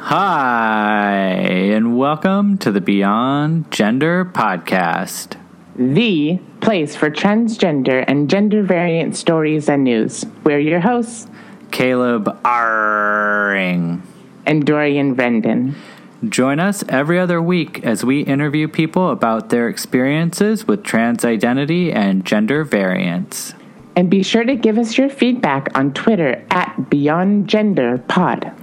Hi, and welcome to the Beyond Gender Podcast, the place for transgender and gender variant stories and news. We're your hosts, Caleb Arring and Dorian Vendon. Join us every other week as we interview people about their experiences with trans identity and gender variance. And be sure to give us your feedback on Twitter at Beyond Gender Pod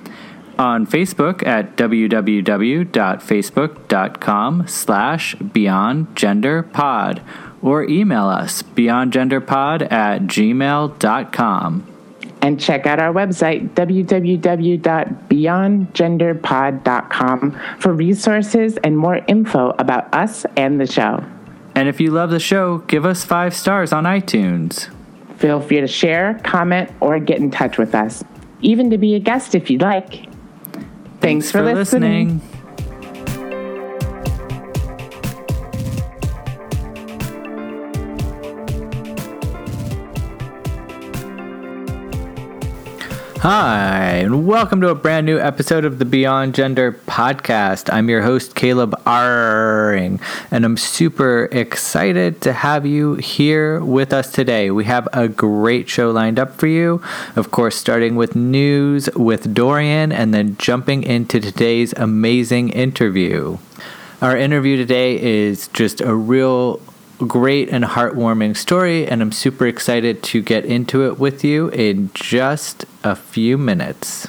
on Facebook at www.facebook.com slash beyondgenderpod or email us beyondgenderpod at gmail.com. And check out our website, www.beyondgenderpod.com, for resources and more info about us and the show. And if you love the show, give us five stars on iTunes. Feel free to share, comment, or get in touch with us, even to be a guest if you'd like. Thanks, for, for listening. listening. Hi, and welcome to a brand new episode of the Beyond Gender podcast. I'm your host, Caleb Arring, and I'm super excited to have you here with us today. We have a great show lined up for you. Of course, starting with news with Dorian, and then jumping into today's amazing interview. Our interview today is just a real great and heartwarming story, and I'm super excited to get into it with you in just a few minutes.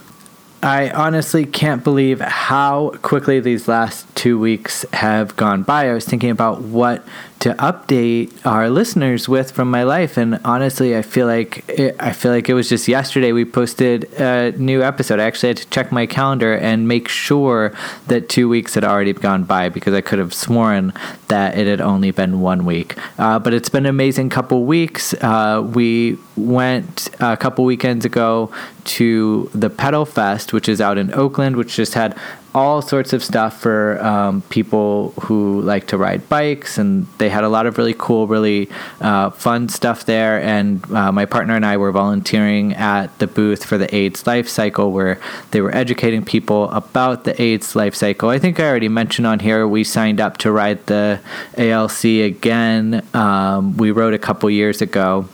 I honestly can't believe how quickly these last two weeks have gone by. I was thinking about what to update our listeners with from my life, and honestly, I feel like it, I feel like it was just yesterday we posted a new episode. I actually had to check my calendar and make sure that two weeks had already gone by because I could have sworn that it had only been one week. Uh, but it's been an amazing couple weeks. Uh, we went a couple weekends ago to the Pedal Fest, which is out in Oakland, which just had all sorts of stuff for um, people who like to ride bikes, and they had a lot of really cool, really uh, fun stuff there. And uh, my partner and I were volunteering at the booth for the AIDS life cycle, where they were educating people about the AIDS life cycle. I think I already mentioned on here we signed up to ride the ALC again. Um, we rode a couple years ago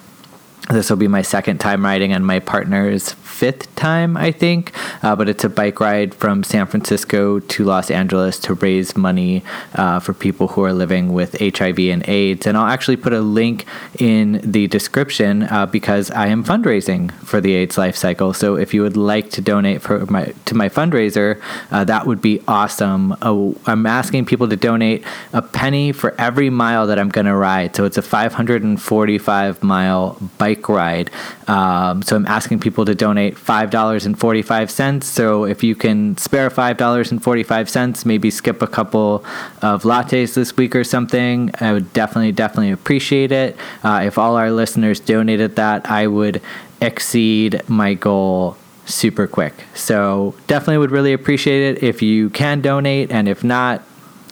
this will be my second time riding and my partner's fifth time, I think. Uh, but it's a bike ride from San Francisco to Los Angeles to raise money uh, for people who are living with HIV and AIDS. And I'll actually put a link in the description uh, because I am fundraising for the AIDS life cycle. So if you would like to donate for my to my fundraiser, uh, that would be awesome. Oh, I'm asking people to donate a penny for every mile that I'm going to ride. So it's a 545 mile bike ride. Um, so I'm asking people to donate $5.45. So if you can spare $5.45, maybe skip a couple of lattes this week or something, I would definitely, definitely appreciate it. Uh, if all our listeners donated that, I would exceed my goal super quick. So definitely would really appreciate it if you can donate, and if not,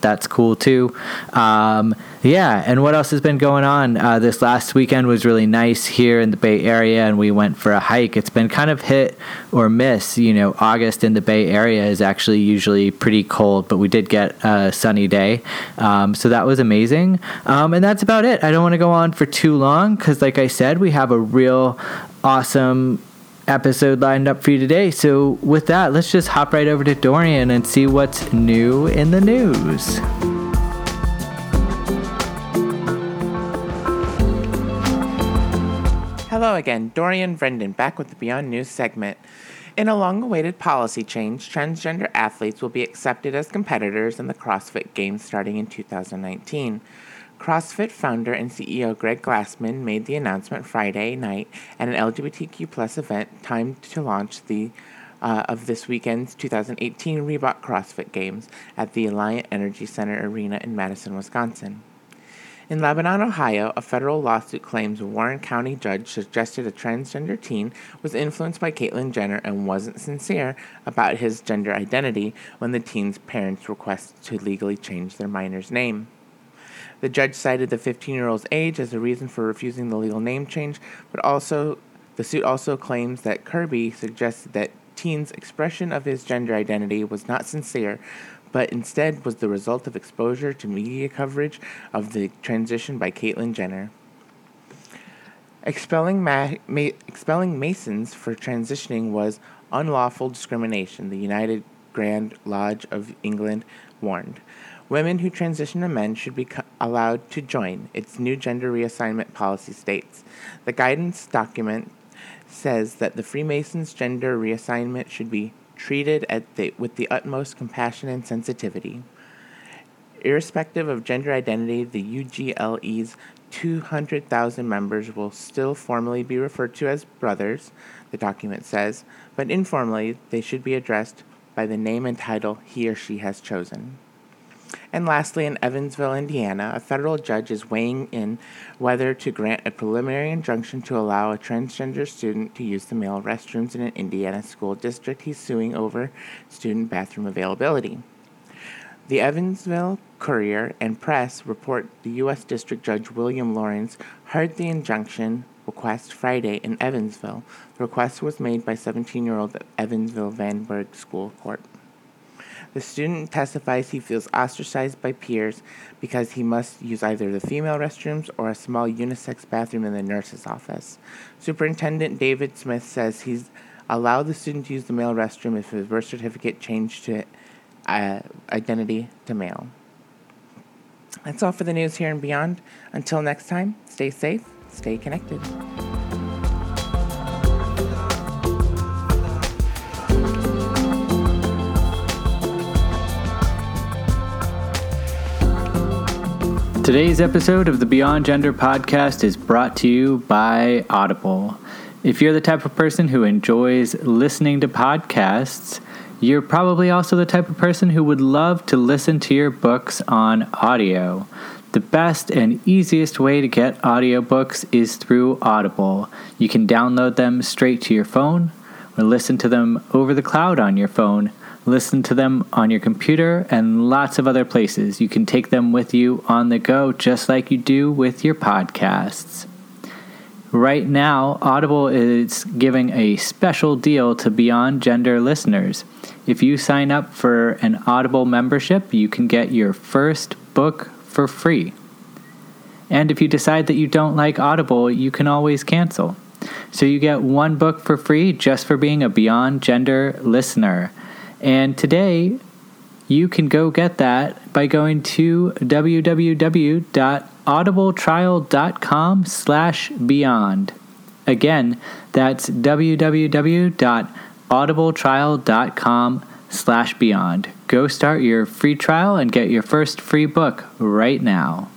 that's cool too. Um, yeah, and what else has been going on? Uh, this last weekend was really nice here in the Bay Area, and we went for a hike. It's been kind of hit or miss. You know, August in the Bay Area is actually usually pretty cold, but we did get a sunny day, um, so that was amazing. Um, and that's about it. I don't want to go on for too long because, like I said, we have a real awesome episode lined up for you today. So, with that, let's just hop right over to Dorian and see what's new in the news. Hello again, Dorian Brendan back with the Beyond News segment. In a long awaited policy change, transgender athletes will be accepted as competitors in the CrossFit Games starting in 2019. CrossFit founder and CEO Greg Glassman made the announcement Friday night at an LGBTQ plus event timed to launch the uh, of this weekend's 2018 Reebok CrossFit Games at the Alliant Energy Center Arena in Madison, Wisconsin. In Lebanon, Ohio, a federal lawsuit claims a Warren County judge suggested a transgender teen was influenced by Caitlyn Jenner and wasn't sincere about his gender identity when the teen's parents requested to legally change their minor's name. The judge cited the 15 year old's age as a reason for refusing the legal name change, but also the suit also claims that Kirby suggested that teen's expression of his gender identity was not sincere, but instead was the result of exposure to media coverage of the transition by Caitlyn Jenner. Expelling, ma- ma- expelling Masons for transitioning was unlawful discrimination, the United Grand Lodge of England warned. Women who transition to men should be co- allowed to join, its new gender reassignment policy states. The guidance document says that the Freemasons' gender reassignment should be treated the, with the utmost compassion and sensitivity. Irrespective of gender identity, the UGLE's 200,000 members will still formally be referred to as brothers, the document says, but informally they should be addressed by the name and title he or she has chosen. And lastly, in Evansville, Indiana, a federal judge is weighing in whether to grant a preliminary injunction to allow a transgender student to use the male restrooms in an Indiana school district he's suing over student bathroom availability. The Evansville Courier and Press report the U.S. District Judge William Lawrence heard the injunction request Friday in Evansville. The request was made by 17 year old Evansville Vanderburgh School Court. The student testifies he feels ostracized by peers because he must use either the female restrooms or a small unisex bathroom in the nurse's office. Superintendent David Smith says he's allowed the student to use the male restroom if his birth certificate changed to uh, identity to male. That's all for the news here and beyond. Until next time, stay safe, stay connected. Today's episode of the Beyond Gender podcast is brought to you by Audible. If you're the type of person who enjoys listening to podcasts, you're probably also the type of person who would love to listen to your books on audio. The best and easiest way to get audiobooks is through Audible. You can download them straight to your phone or listen to them over the cloud on your phone listen to them on your computer, and lots of other places. You can take them with you on the go, just like you do with your podcasts. Right now, Audible is giving a special deal to Beyond Gender listeners. If you sign up for an Audible membership, you can get your first book for free. And if you decide that you don't like Audible, you can always cancel. So you get one book for free just for being a Beyond Gender listener. And today, you can go get that by going to www.audibletrial.com slash beyond. Again, that's www.audibletrial.com slash beyond. Go start your free trial and get your first free book right now.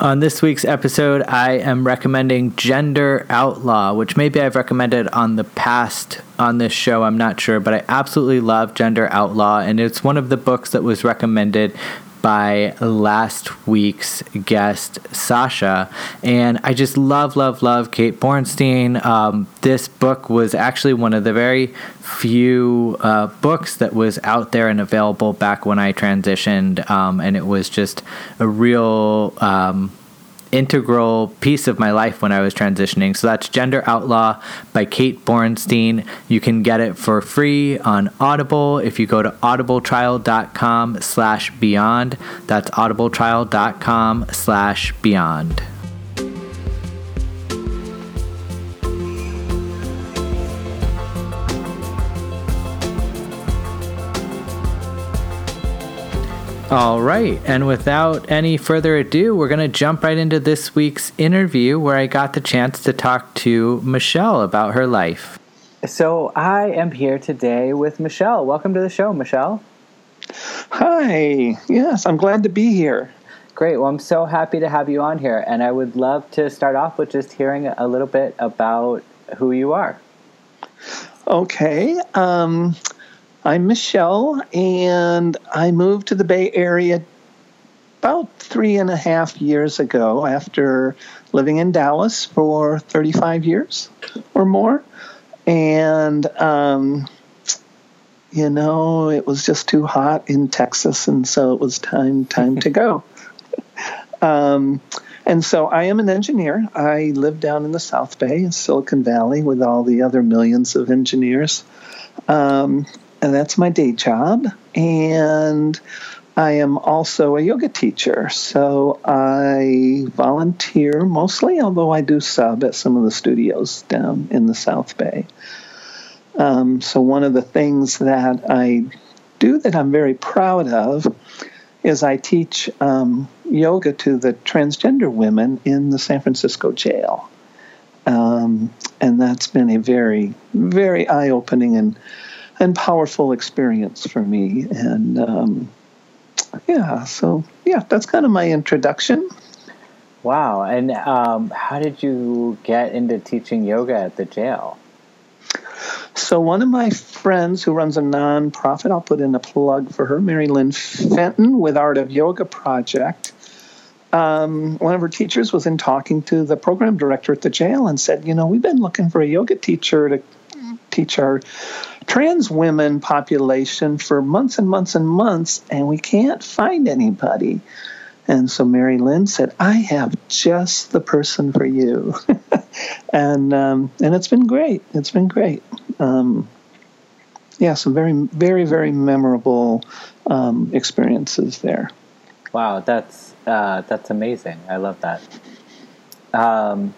On this week's episode, I am recommending Gender Outlaw, which maybe I've recommended on the past on this show. I'm not sure, but I absolutely love Gender Outlaw, and it's one of the books that was recommended by last week's guest, Sasha. And I just love, love, love Kate Bornstein. Um, this book was actually one of the very few uh, books that was out there and available back when I transitioned. Um, and it was just a real. Um, integral piece of my life when I was transitioning. So that's Gender Outlaw by Kate Bornstein. You can get it for free on Audible if you go to audibletrial.com slash beyond. That's audibletrial.com slash beyond. All right. And without any further ado, we're going to jump right into this week's interview where I got the chance to talk to Michelle about her life. So I am here today with Michelle. Welcome to the show, Michelle. Hi. Yes, I'm glad to be here. Great. Well, I'm so happy to have you on here. And I would love to start off with just hearing a little bit about who you are. Okay. Um, I'm Michelle, and I moved to the Bay Area about three and a half years ago after living in Dallas for 35 years or more. And, um, you know, it was just too hot in Texas, and so it was time time to go. um, and so I am an engineer. I live down in the South Bay in Silicon Valley with all the other millions of engineers. Um, and that's my day job. And I am also a yoga teacher, so I volunteer mostly, although I do sub at some of the studios down in the South Bay. Um, so, one of the things that I do that I'm very proud of is I teach um, yoga to the transgender women in the San Francisco jail. Um, and that's been a very, very eye opening and and powerful experience for me. And um, yeah, so yeah, that's kind of my introduction. Wow. And um, how did you get into teaching yoga at the jail? So, one of my friends who runs a nonprofit, I'll put in a plug for her, Mary Lynn Fenton with Art of Yoga Project. Um, one of her teachers was in talking to the program director at the jail and said, You know, we've been looking for a yoga teacher to teach our trans women population for months and months and months, and we can't find anybody. And so Mary Lynn said, "I have just the person for you," and um, and it's been great. It's been great. Um, yeah, some very very very memorable um, experiences there. Wow, that's uh, that's amazing. I love that. Um,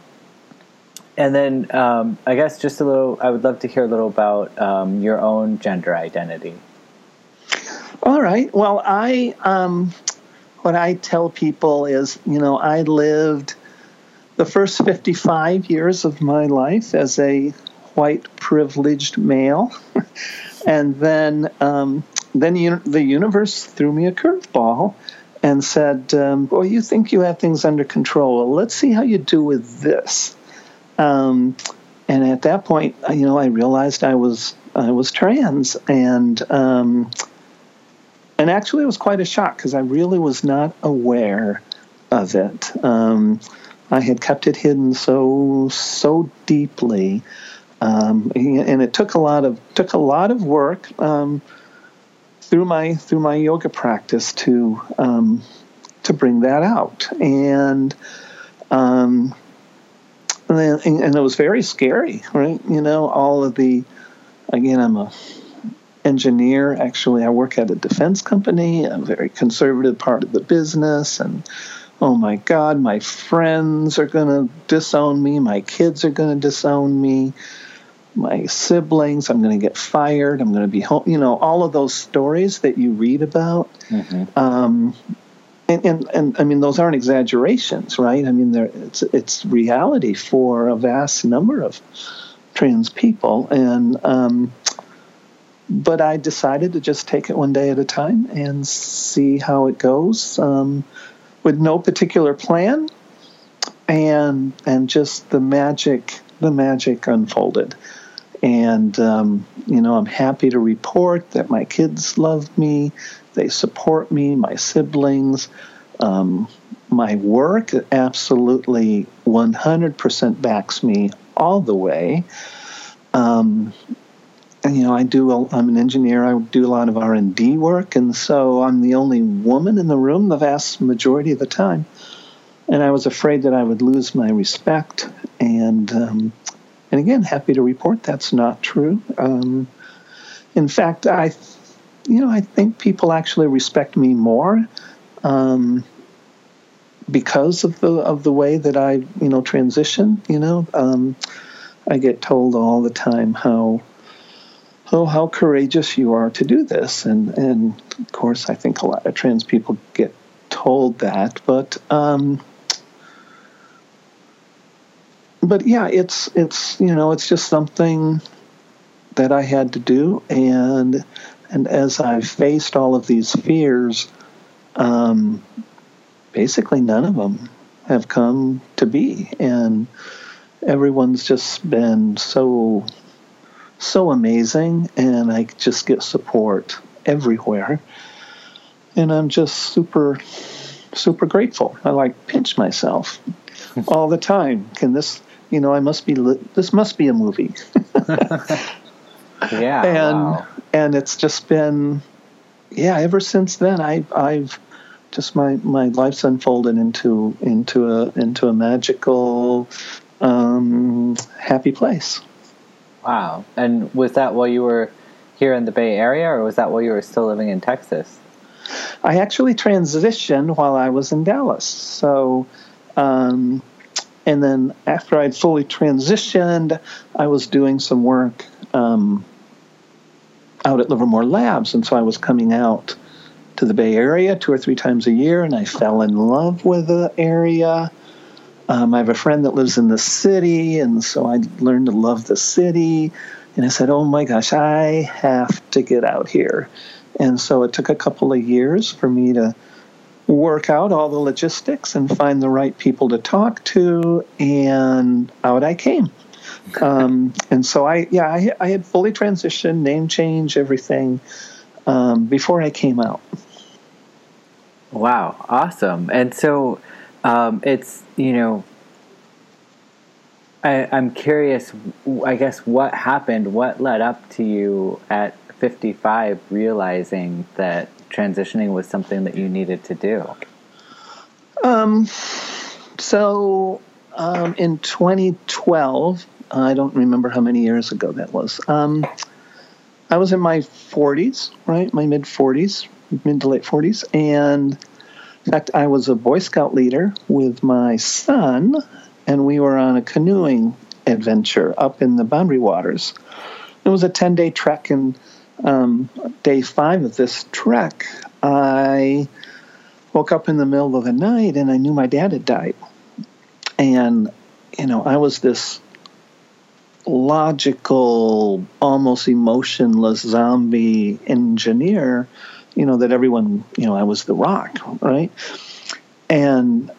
and then um, I guess just a little, I would love to hear a little about um, your own gender identity. All right. Well, I, um, what I tell people is, you know, I lived the first 55 years of my life as a white privileged male. and then, um, then the universe threw me a curveball and said, um, Boy, you think you have things under control. Well, let's see how you do with this. Um, and at that point, you know, I realized I was I was trans, and um, and actually, it was quite a shock because I really was not aware of it. Um, I had kept it hidden so so deeply, um, and it took a lot of took a lot of work um, through my through my yoga practice to um, to bring that out. And um, and, and it was very scary, right? You know, all of the, again, I'm a engineer. Actually, I work at a defense company, a very conservative part of the business, and oh my God, my friends are going to disown me. My kids are going to disown me. My siblings, I'm going to get fired. I'm going to be home. You know, all of those stories that you read about. Mm-hmm. Um, and, and, and I mean those aren't exaggerations, right? I mean it's it's reality for a vast number of trans people, and um, but I decided to just take it one day at a time and see how it goes, um, with no particular plan, and and just the magic the magic unfolded, And, um, you know, I'm happy to report that my kids love me, they support me, my siblings. Um, my work absolutely 100% backs me all the way. Um, and, you know, I do. I'm an engineer. I do a lot of R and D work, and so I'm the only woman in the room the vast majority of the time. And I was afraid that I would lose my respect. And um, and again, happy to report that's not true. Um, in fact, I, you know, I think people actually respect me more. Um, because of the of the way that I you know transition. You know, um, I get told all the time how oh how courageous you are to do this, and and of course I think a lot of trans people get told that, but. Um, but yeah, it's it's you know it's just something that I had to do, and and as I've faced all of these fears, um, basically none of them have come to be. And everyone's just been so, so amazing. And I just get support everywhere. And I'm just super, super grateful. I like pinch myself all the time. Can this, you know, I must be, li- this must be a movie. yeah. And, wow. and it's just been, yeah, ever since then, I, I've, just my, my life's unfolded into into a into a magical um, happy place. Wow! And was that while you were here in the Bay Area, or was that while you were still living in Texas? I actually transitioned while I was in Dallas. So, um, and then after I'd fully transitioned, I was doing some work um, out at Livermore Labs, and so I was coming out to the Bay Area two or three times a year, and I fell in love with the area. Um, I have a friend that lives in the city, and so I learned to love the city. And I said, "Oh my gosh, I have to get out here." And so it took a couple of years for me to work out all the logistics and find the right people to talk to, and out I came. Um, and so I, yeah, I, I, had fully transitioned, name change, everything um, before I came out. Wow, awesome. And so um, it's, you know, I, I'm curious, I guess, what happened, what led up to you at 55 realizing that transitioning was something that you needed to do? Um, so um, in 2012, I don't remember how many years ago that was. Um, I was in my 40s, right? My mid 40s, mid to late 40s. And in fact, I was a Boy Scout leader with my son, and we were on a canoeing adventure up in the Boundary Waters. It was a 10 day trek, and um, day five of this trek, I woke up in the middle of the night and I knew my dad had died. And, you know, I was this logical, almost emotionless zombie engineer, you know, that everyone, you know, I was the rock, right? And,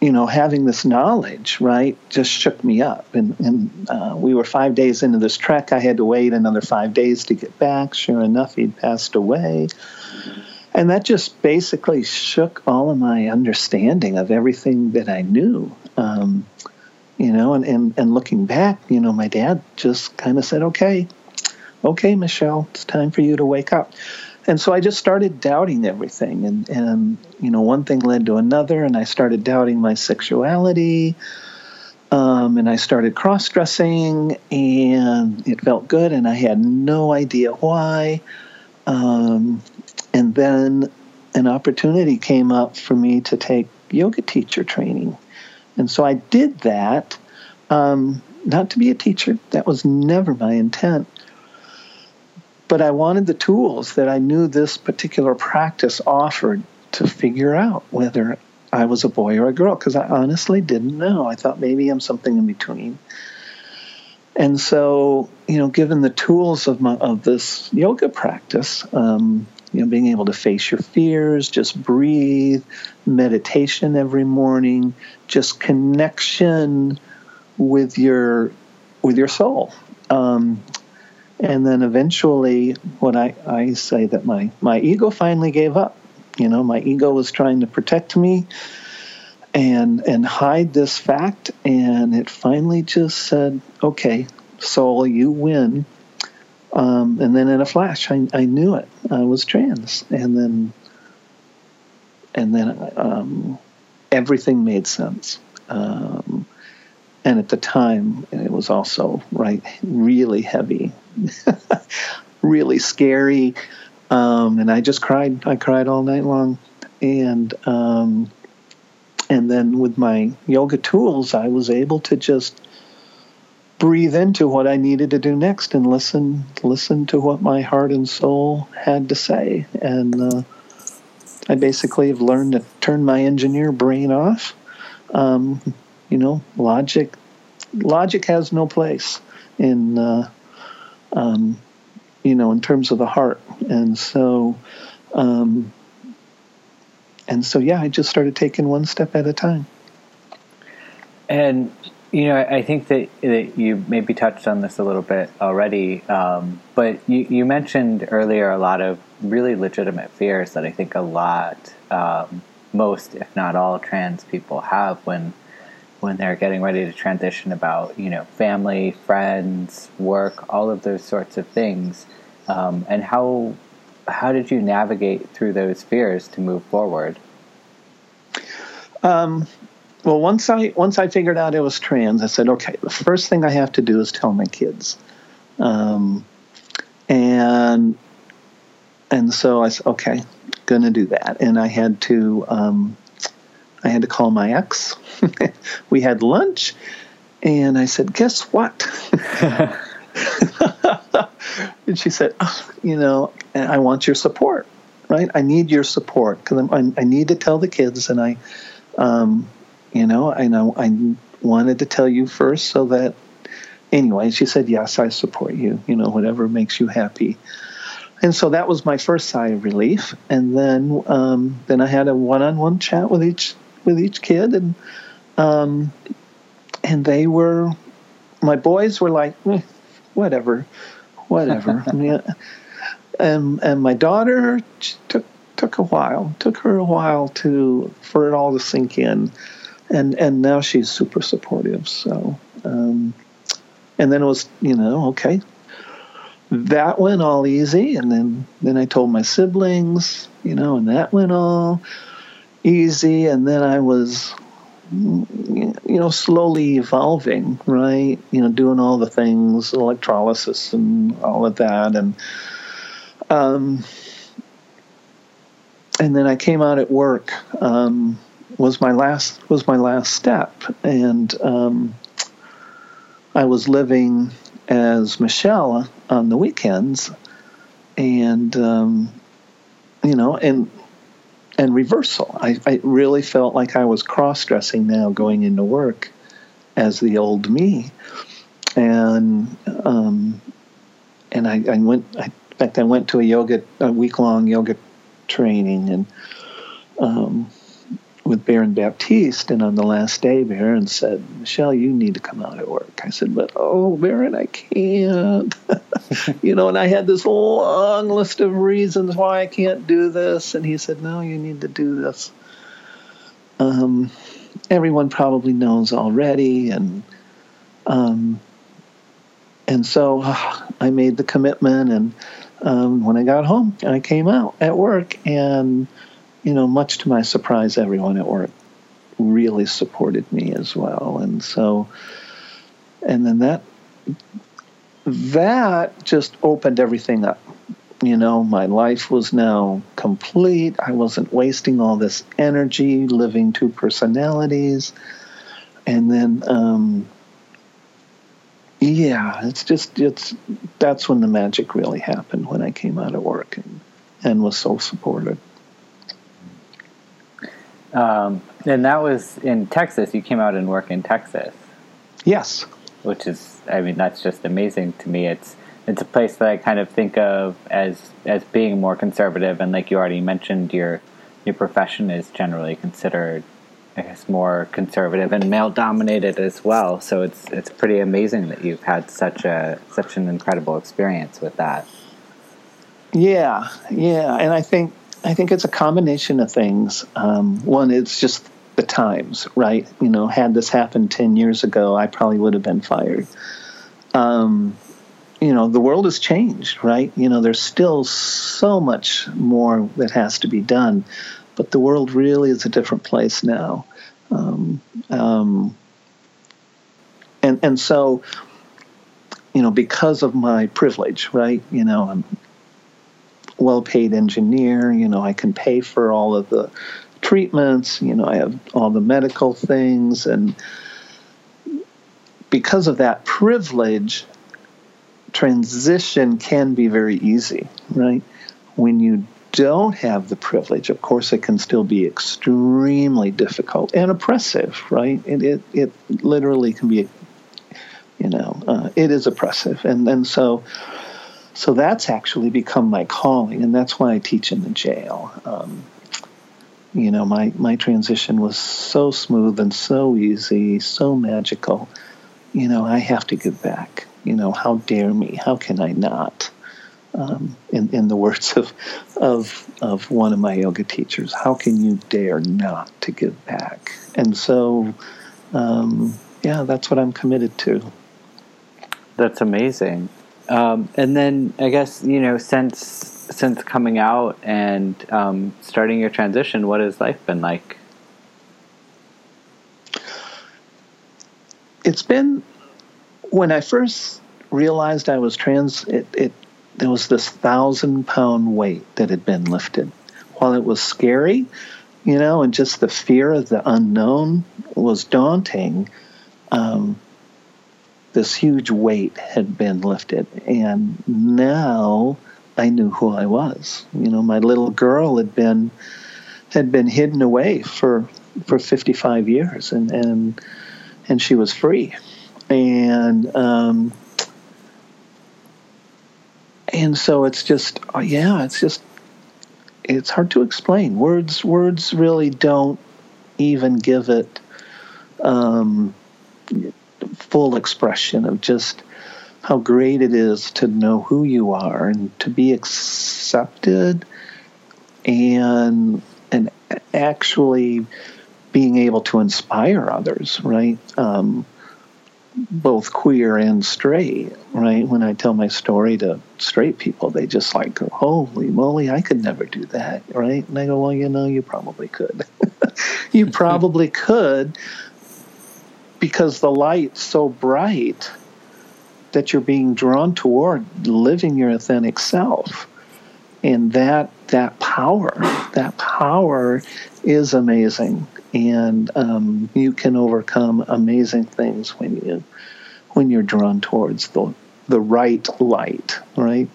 you know, having this knowledge, right, just shook me up. And, and uh, we were five days into this trek. I had to wait another five days to get back. Sure enough, he'd passed away. And that just basically shook all of my understanding of everything that I knew. You know, and, and, and looking back, you know, my dad just kind of said, okay, okay, Michelle, it's time for you to wake up. And so I just started doubting everything. And, and you know, one thing led to another, and I started doubting my sexuality. Um, and I started cross dressing, and it felt good, and I had no idea why. Um, and then an opportunity came up for me to take yoga teacher training. And so I did that, um, not to be a teacher, that was never my intent. But I wanted the tools that I knew this particular practice offered to figure out whether I was a boy or a girl, because I honestly didn't know. I thought maybe I'm something in between. And so, you know, given the tools of my of this yoga practice, um, you know, being able to face your fears, just breathe, meditation every morning, just connection with your with your soul. Um, and then eventually, what I, I say that my, my ego finally gave up. You know, my ego was trying to protect me and and hide this fact, and it finally just said, "Okay, soul, you win." Um, and then in a flash, I, I knew it. I was trans, and then and then um, everything made sense. Um, and at the time, it was also right really heavy, really scary, um, and I just cried. I cried all night long, and um, and then with my yoga tools, I was able to just breathe into what I needed to do next and listen listen to what my heart and soul had to say. And uh, I basically have learned to turn my engineer brain off. Um, you know, logic logic has no place in uh, um, you know in terms of the heart, and so. Um, and so, yeah, I just started taking one step at a time. And you know, I think that, that you maybe touched on this a little bit already, um, but you, you, mentioned earlier a lot of really legitimate fears that I think a lot, um, most if not all, trans people have when when they're getting ready to transition about you know family, friends, work, all of those sorts of things, um, and how how did you navigate through those fears to move forward? Um, well, once I once I figured out it was trans, I said, okay, the first thing I have to do is tell my kids, um, and and so I said, okay, gonna do that, and I had to um, I had to call my ex. we had lunch, and I said, guess what? and she said, oh, you know, I want your support, right? I need your support because I, I need to tell the kids, and I, um, you know, I know I wanted to tell you first so that, anyway, she said, yes, I support you. You know, whatever makes you happy. And so that was my first sigh of relief, and then um, then I had a one-on-one chat with each with each kid, and um, and they were my boys were like, eh, whatever, whatever. yeah. And and my daughter took took a while, took her a while to for it all to sink in, and and now she's super supportive. So, um, and then it was you know okay, that went all easy, and then then I told my siblings, you know, and that went all easy, and then I was you know, slowly evolving, right? You know, doing all the things, electrolysis and all of that, and um, and then I came out at work. Um, was my last was my last step, and um, I was living as Michelle on the weekends, and um, you know, and and reversal. I, I really felt like I was cross dressing now going into work as the old me, and um, and I, I went. I, in fact, I went to a yoga a week long yoga training and um, with Baron Baptiste, and on the last day, Baron said, "Michelle, you need to come out at work." I said, "But oh, Baron, I can't." you know, and I had this long list of reasons why I can't do this, and he said, "No, you need to do this." Um, everyone probably knows already, and um, and so uh, I made the commitment, and um, when I got home, I came out at work, and you know, much to my surprise, everyone at work really supported me as well. And so, and then that, that just opened everything up. You know, my life was now complete. I wasn't wasting all this energy living two personalities. And then, um, yeah, it's just, it's, that's when the magic really happened when I came out of work and, and was so supported. Um, and that was in Texas. You came out and worked in Texas. Yes. Which is, I mean, that's just amazing to me. It's it's a place that I kind of think of as as being more conservative, and like you already mentioned, your your profession is generally considered I guess, more conservative and male dominated as well. So it's it's pretty amazing that you've had such a such an incredible experience with that. Yeah, yeah, and I think I think it's a combination of things. Um, one, it's just the times, right? You know, had this happened ten years ago, I probably would have been fired. Um, you know, the world has changed, right? You know, there's still so much more that has to be done, but the world really is a different place now. Um, um, and and so, you know, because of my privilege, right? You know, I'm well-paid engineer. You know, I can pay for all of the treatments. You know, I have all the medical things, and because of that privilege, transition can be very easy, right? When you don't have the privilege, of course, it can still be extremely difficult and oppressive, right? It it, it literally can be, you know, uh, it is oppressive, and and so. So that's actually become my calling, and that's why I teach in the jail. Um, you know, my, my transition was so smooth and so easy, so magical. You know, I have to give back. You know, how dare me? How can I not? Um, in, in the words of, of, of one of my yoga teachers, how can you dare not to give back? And so, um, yeah, that's what I'm committed to. That's amazing. Um, and then I guess you know since since coming out and um, starting your transition, what has life been like? It's been when I first realized I was trans. It, it there was this thousand pound weight that had been lifted. While it was scary, you know, and just the fear of the unknown was daunting. Um, this huge weight had been lifted, and now I knew who I was. You know, my little girl had been had been hidden away for for 55 years, and and and she was free, and um, and so it's just yeah, it's just it's hard to explain. Words words really don't even give it. Um, full expression of just how great it is to know who you are and to be accepted and and actually being able to inspire others right? Um, both queer and straight right? When i tell my story to straight people they just like holy moly i could never do that right? And i go well you know you probably could. You probably could because the light's so bright that you're being drawn toward living your authentic self. And that that power that power is amazing. And um, you can overcome amazing things when you when you're drawn towards the the right light right?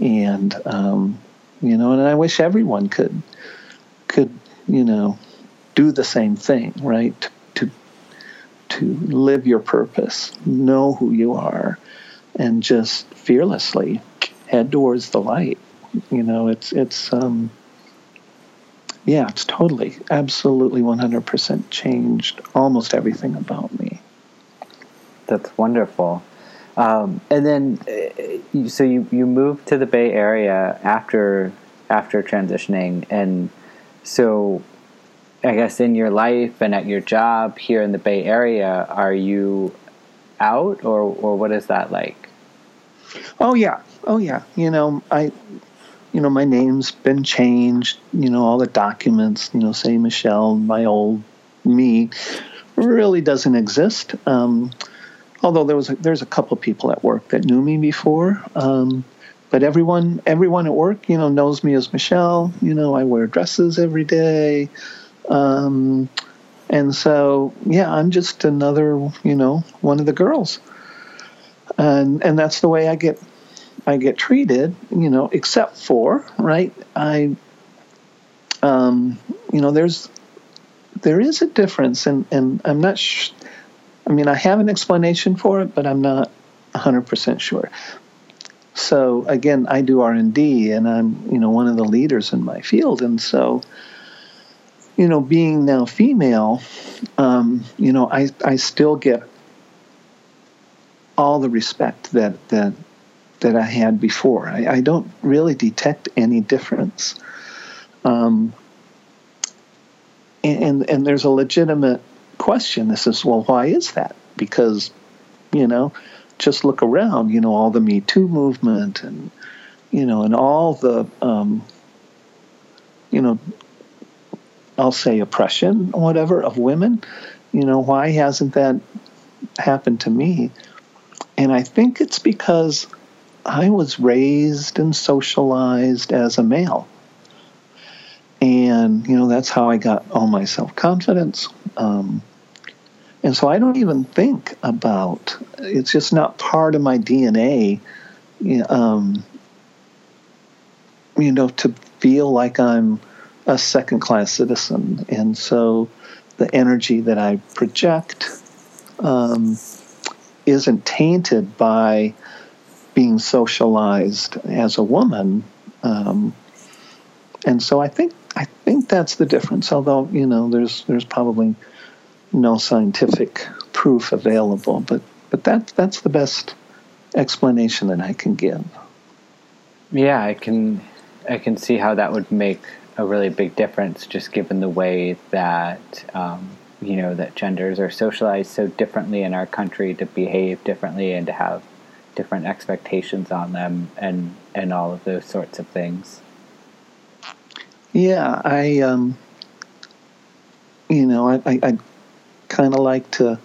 And um, you know and I wish everyone could could you know do the same thing right? To live your purpose, know who you are, and just fearlessly head towards the light. You know, it's it's um, yeah, it's totally, absolutely, one hundred percent changed almost everything about me. That's wonderful. Um, and then, uh, so you you moved to the Bay Area after after transitioning, and so I guess in your life and at your job here in the Bay Area, are you out or or what is that like? Oh yeah, oh yeah. You know, I, you know, my name's been changed. You know, all the documents, you know, say Michelle, my old me, really doesn't exist. Um, although there was a, there's a couple people at work that knew me before. Um, but everyone everyone at work, you know, knows me as Michelle. You know, I wear dresses every day. Um, and so, yeah, I'm just another, you know, one of the girls. And and that's the way I get I get treated, you know, except for, right? I um, you know, there's there is a difference and and I'm not sh- I mean, I have an explanation for it, but I'm not 100% sure. So again, I do R&D and I'm, you know, one of the leaders in my field and so you know, being now female, um, you know, I, I still get all the respect that that that I had before. I, I don't really detect any difference. Um, and and there's a legitimate question. This is well, why is that? Because, you know, just look around. You know, all the Me Too movement and you know, and all the um, you know I'll say oppression, whatever, of women. You know, why hasn't that happened to me? And I think it's because I was raised and socialized as a male. And, you know, that's how I got all my self confidence. Um, and so I don't even think about it's just not part of my DNA, um, you know, to feel like I'm a second class citizen. And so the energy that I project um, isn't tainted by being socialized as a woman. Um, and so I think I think that's the difference. Although you know, there's there's probably no scientific proof available, but but that that's the best explanation that I can give. Yeah, I can I can see how that would make a really big difference, just given the way that um, you know that genders are socialized so differently in our country to behave differently and to have different expectations on them and and all of those sorts of things. Yeah, I um, you know, I, I, I kind of like to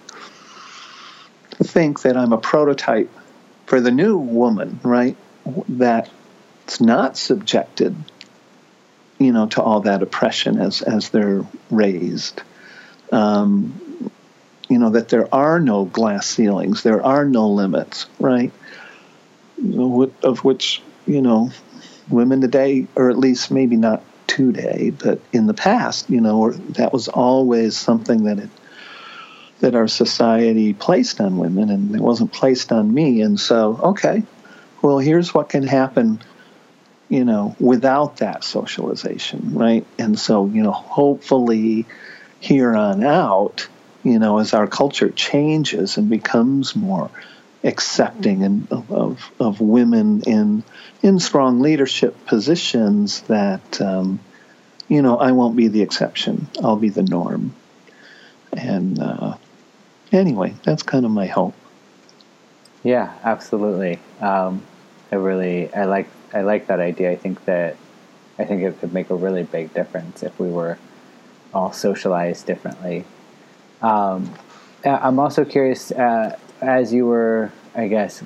think that I'm a prototype for the new woman, right? That's not subjected you know, to all that oppression as as they're raised. Um, you know that there are no glass ceilings, there are no limits, right? Of which you know, women today, or at least maybe not today, but in the past, you know, that was always something that it that our society placed on women, and it wasn't placed on me. And so, okay, well, here's what can happen you know, without that socialization, right? And so, you know, hopefully here on out, you know, as our culture changes and becomes more accepting and of, of women in in strong leadership positions, that um, you know, I won't be the exception. I'll be the norm. And uh, anyway, that's kind of my hope. Yeah, absolutely. Um, I really I like I like that idea. I think that I think it could make a really big difference if we were all socialized differently. Um, I'm also curious, uh, as you were, I guess,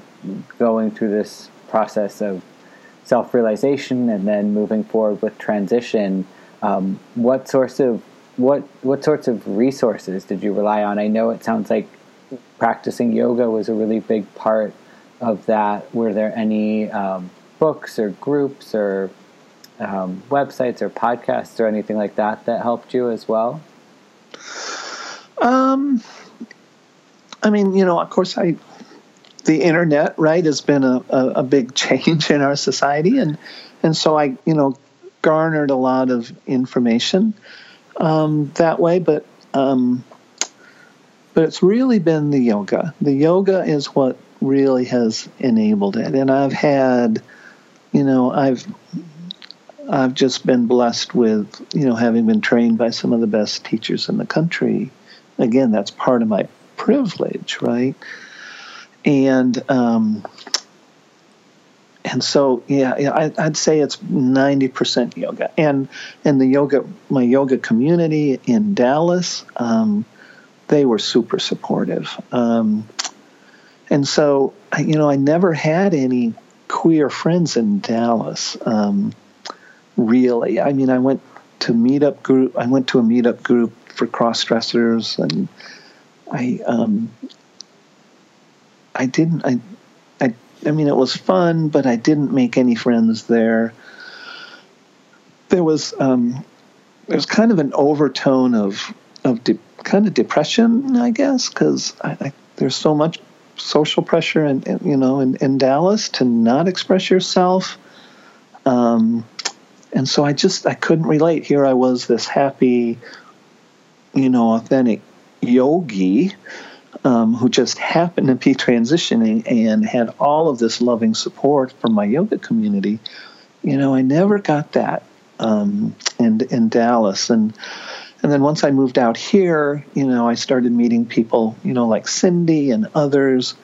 going through this process of self-realization and then moving forward with transition, um, what sorts of what what sorts of resources did you rely on? I know it sounds like practicing yoga was a really big part of that. Were there any um, books or groups or um, websites or podcasts or anything like that that helped you as well? Um, I mean, you know, of course, I the internet, right, has been a, a, a big change in our society, and and so I, you know, garnered a lot of information um, that way, but um, but it's really been the yoga. The yoga is what really has enabled it, and I've had you know, I've I've just been blessed with, you know, having been trained by some of the best teachers in the country. Again, that's part of my privilege, right? And um, and so, yeah, I, would say it's ninety percent yoga, and and the yoga, my yoga community in Dallas, um, they were super supportive. Um, and so, you know, I never had any queer friends in Dallas. Um, really, I mean, I went to meetup group. I went to a meetup group for cross dressers, and I um, I didn't. I, I I mean, it was fun, but I didn't make any friends there. There was um, there was kind of an overtone of of de- kind of depression, I guess, because I, I, there's so much social pressure and you know in, in Dallas to not express yourself. Um, and so I just I couldn't relate. Here I was, this happy you know, authentic yogi um, who just happened to be transitioning and had all of this loving support from my yoga community, you know, I never got that um, in in Dallas, and and then once I moved out here, you know, I started meeting people, you know, like Cindy and others.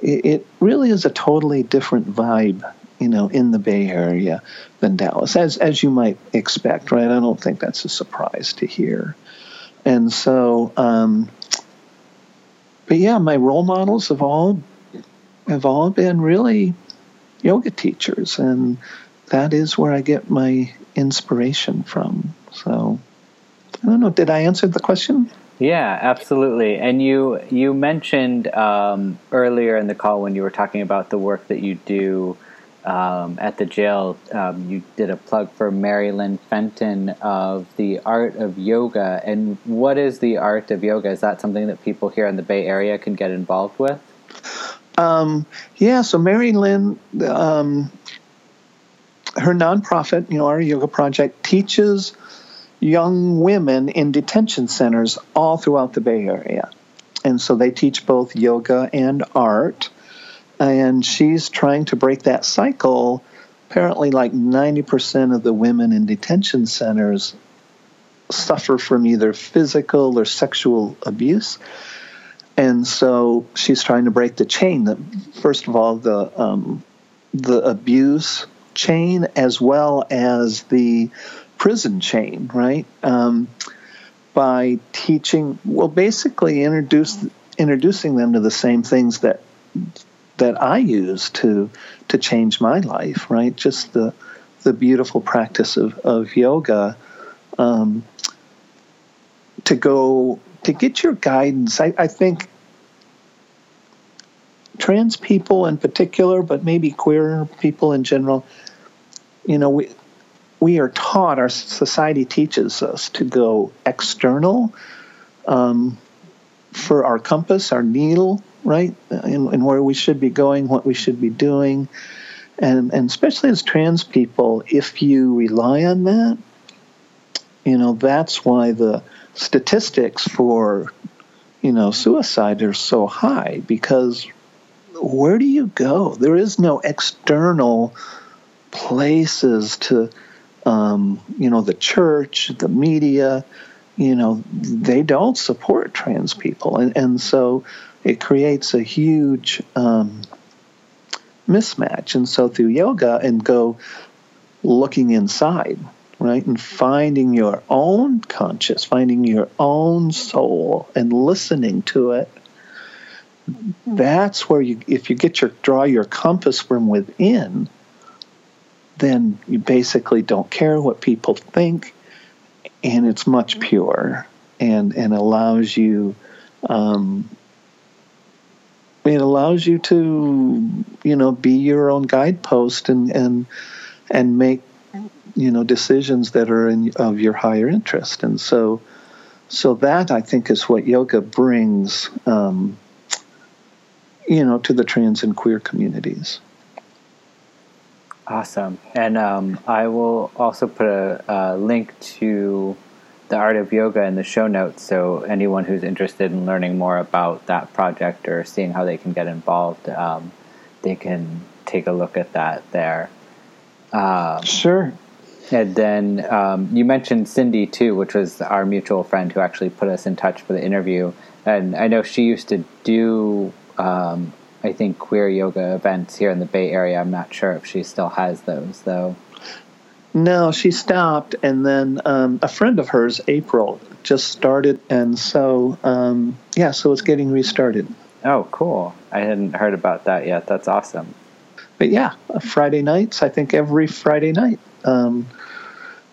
It, really is a totally different vibe, you know, in the Bay Area than Dallas, as as you might expect, right? I don't think that's a surprise to hear. And so, um, but yeah, my role models have all have all been really yoga teachers, and that is where I get my inspiration from. So I don't know. Did I answer the question? Yeah, absolutely. And you you mentioned um, earlier in the call when you were talking about the work that you do um, at the jail. Um, you did a plug for Mary Lynn Fitton of the Art of Yoga. And what is the Art of Yoga? Is that something that people here in the Bay Area can get involved with? Um, yeah. So Mary Lynn, um, her nonprofit, you know, our yoga project teaches young women in detention centers all throughout the Bay Area. And so they teach both yoga and art. And she's trying to break that cycle. Apparently, like 90% of the women in detention centers suffer from either physical or sexual abuse. And so she's trying to break the chain. That first of all, the um, the abuse chain as well as the prison chain, right? Um, by teaching, well, basically introduce introducing them to the same things that that I use to to change my life, right? Just the the beautiful practice of of yoga. Um, to go to get your guidance, I, I think trans people in particular, but maybe queer people in general, you know, we we are taught, our society teaches us to go external um, for our compass, our needle, right, and, and, where we should be going, what we should be doing. And, and especially as trans people, if you rely on that, you know, that's why the statistics for, you know, suicide are so high because where do you go? There is no external places to um, you know, the church, the media, you know, they don't support trans people. And, and so it creates a huge um, mismatch. And so through yoga and go looking inside, right, and finding your own conscious, finding your own soul and listening to it. That's where you, if you get your draw your compass from within, then you basically don't care what people think, and it's much pure and and allows you. Um, it allows you to, you know, be your own guidepost and and and make, you know, decisions that are in, of your higher interest. And so, so that I think is what yoga brings, um, you know, to the trans and queer communities. Awesome. And um, I will also put a, a, link to the art of yoga in the show notes. So anyone who's interested in learning more about that project or seeing how they can get involved, um, they can take a look at that there. Um, sure. And then um, you mentioned Cindy too, which was our mutual friend who actually put us in touch for the interview. And I know she used to do um, I think queer yoga events here in the Bay Area. I'm not sure if she still has those though. No, she stopped, and then um, a friend of hers, April, just started, and so um, yeah, so it's getting restarted. Oh, cool! I hadn't heard about that yet. That's awesome. But yeah, Friday nights. I think every Friday night um,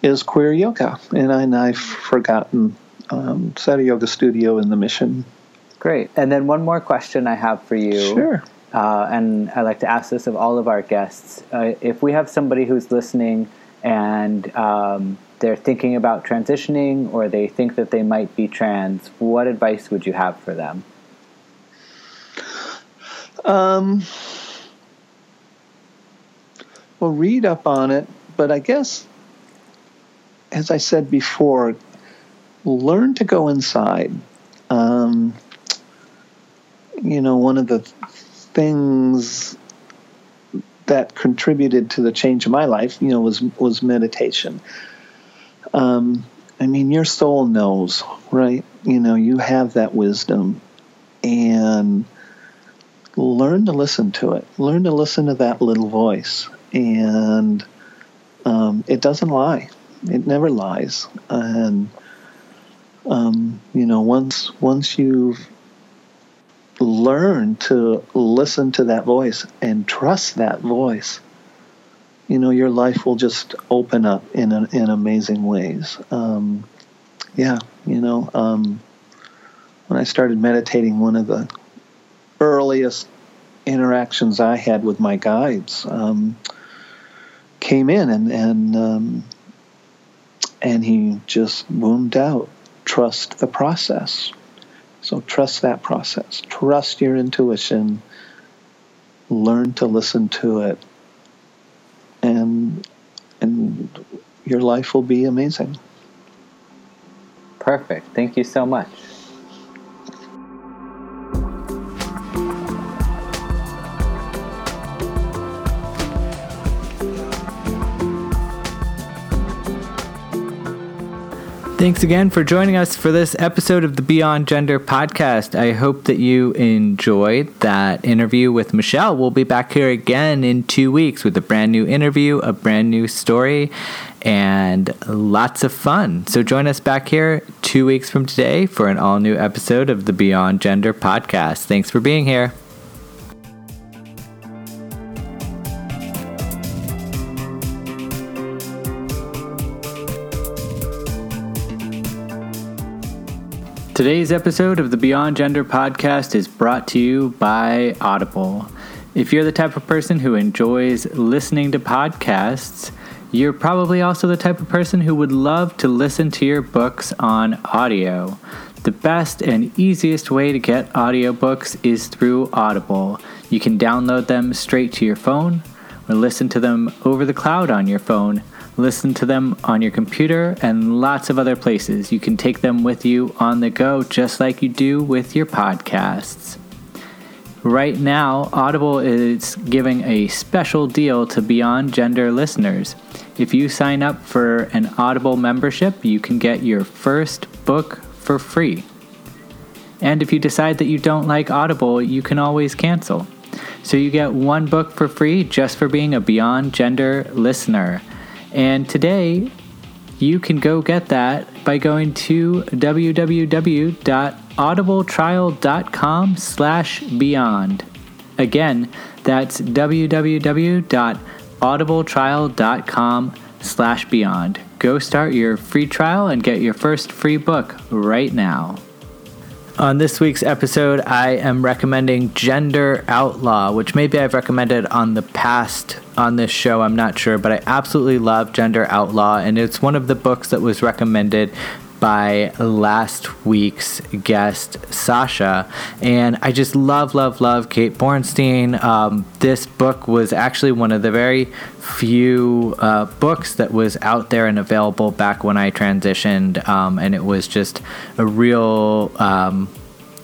is queer yoga, and, I, I've forgotten um, set a yoga studio in the Mission Great. And then one more question I have for you. Sure. Uh, and I like to ask this of all of our guests. Uh, if we have somebody who's listening and um, they're thinking about transitioning or they think that they might be trans, what advice would you have for them? Um, well, read up on it, but I guess, as I said before, learn to go inside. You know, one of the things that contributed to the change of my life, you know, was was meditation. Um, I mean, your soul knows, right? You know, you have that wisdom, and learn to listen to it. Learn to listen to that little voice, and um, it doesn't lie. It never lies, and um, you know, once once you've learned to listen to that voice and trust that voice, you know, your life will just open up in in amazing ways. Um, yeah, you know, um, when I started meditating, one of the earliest interactions I had with my guides um, came in, and and um, and he just boomed out, "Trust the process." So trust that process. Trust your intuition. Learn to listen to it, and and your life will be amazing. Perfect. Thank you so much. Thanks again for joining us for this episode of the Beyond Gender podcast. I hope that you enjoyed that interview with Michelle. We'll be back here again in two weeks with a brand new interview, a brand new story, and lots of fun. So join us back here two weeks from today for an all new episode of the Beyond Gender podcast. Thanks for being here. Today's episode of the Beyond Gender podcast is brought to you by Audible. If you're the type of person who enjoys listening to podcasts, you're probably also the type of person who would love to listen to your books on audio. The best and easiest way to get audiobooks is through Audible. You can download them straight to your phone or listen to them over the cloud on your phone listen to them on your computer, and lots of other places. You can take them with you on the go, just like you do with your podcasts. Right now, Audible is giving a special deal to Beyond Gender listeners. If you sign up for an Audible membership, you can get your first book for free. And if you decide that you don't like Audible, you can always cancel. So you get one book for free just for being a Beyond Gender listener. And today, you can go get that by going to www.audibletrial.com slash beyond. Again, that's www.audibletrial.com slash beyond. Go start your free trial and get your first free book right now. On this week's episode, I am recommending Gender Outlaw, which maybe I've recommended on the past on this show. I'm not sure, but I absolutely love Gender Outlaw, and it's one of the books that was recommended by last week's guest, Sasha. And I just love, love, love Kate Bornstein. Um, this book was actually one of the very few uh, books that was out there and available back when I transitioned. Um, and it was just a real. Um,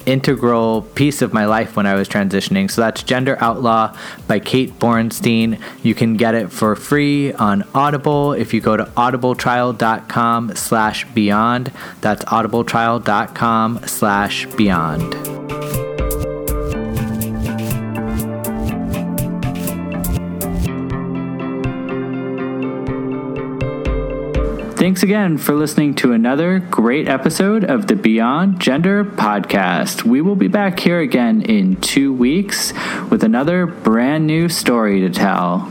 integral piece of my life when I was transitioning. So that's Gender Outlaw by Kate Bornstein. You can get it for free on Audible if you go to audibletrial.com slash beyond. That's audibletrial.com slash beyond. Thanks again for listening to another great episode of the Beyond Gender podcast. We will be back here again in two weeks with another brand new story to tell.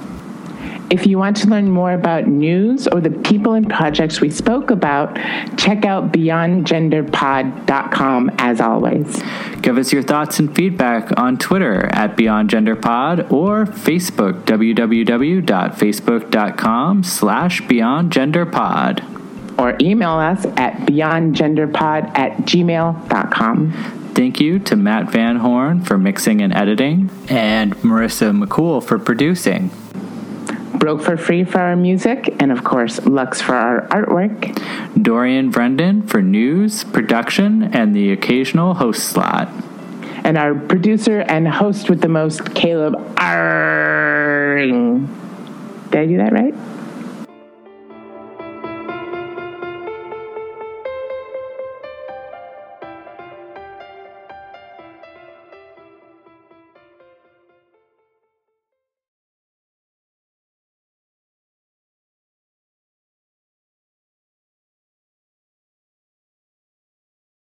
If you want to learn more about news or the people and projects we spoke about, check out beyondgenderpod.com as always. Give us your thoughts and feedback on Twitter at beyondgenderpod or Facebook, www.facebook.com slash beyondgenderpod. Or email us at beyondgenderpod at gmail.com. Thank you to Matt Van Horn for mixing and editing, and Marissa McCool for producing. Broke for Free for our music, and of course, Lux for our artwork. Dorian Brendan for news, production, and the occasional host slot. And our producer and host with the most, Caleb Arring. Did I do that right?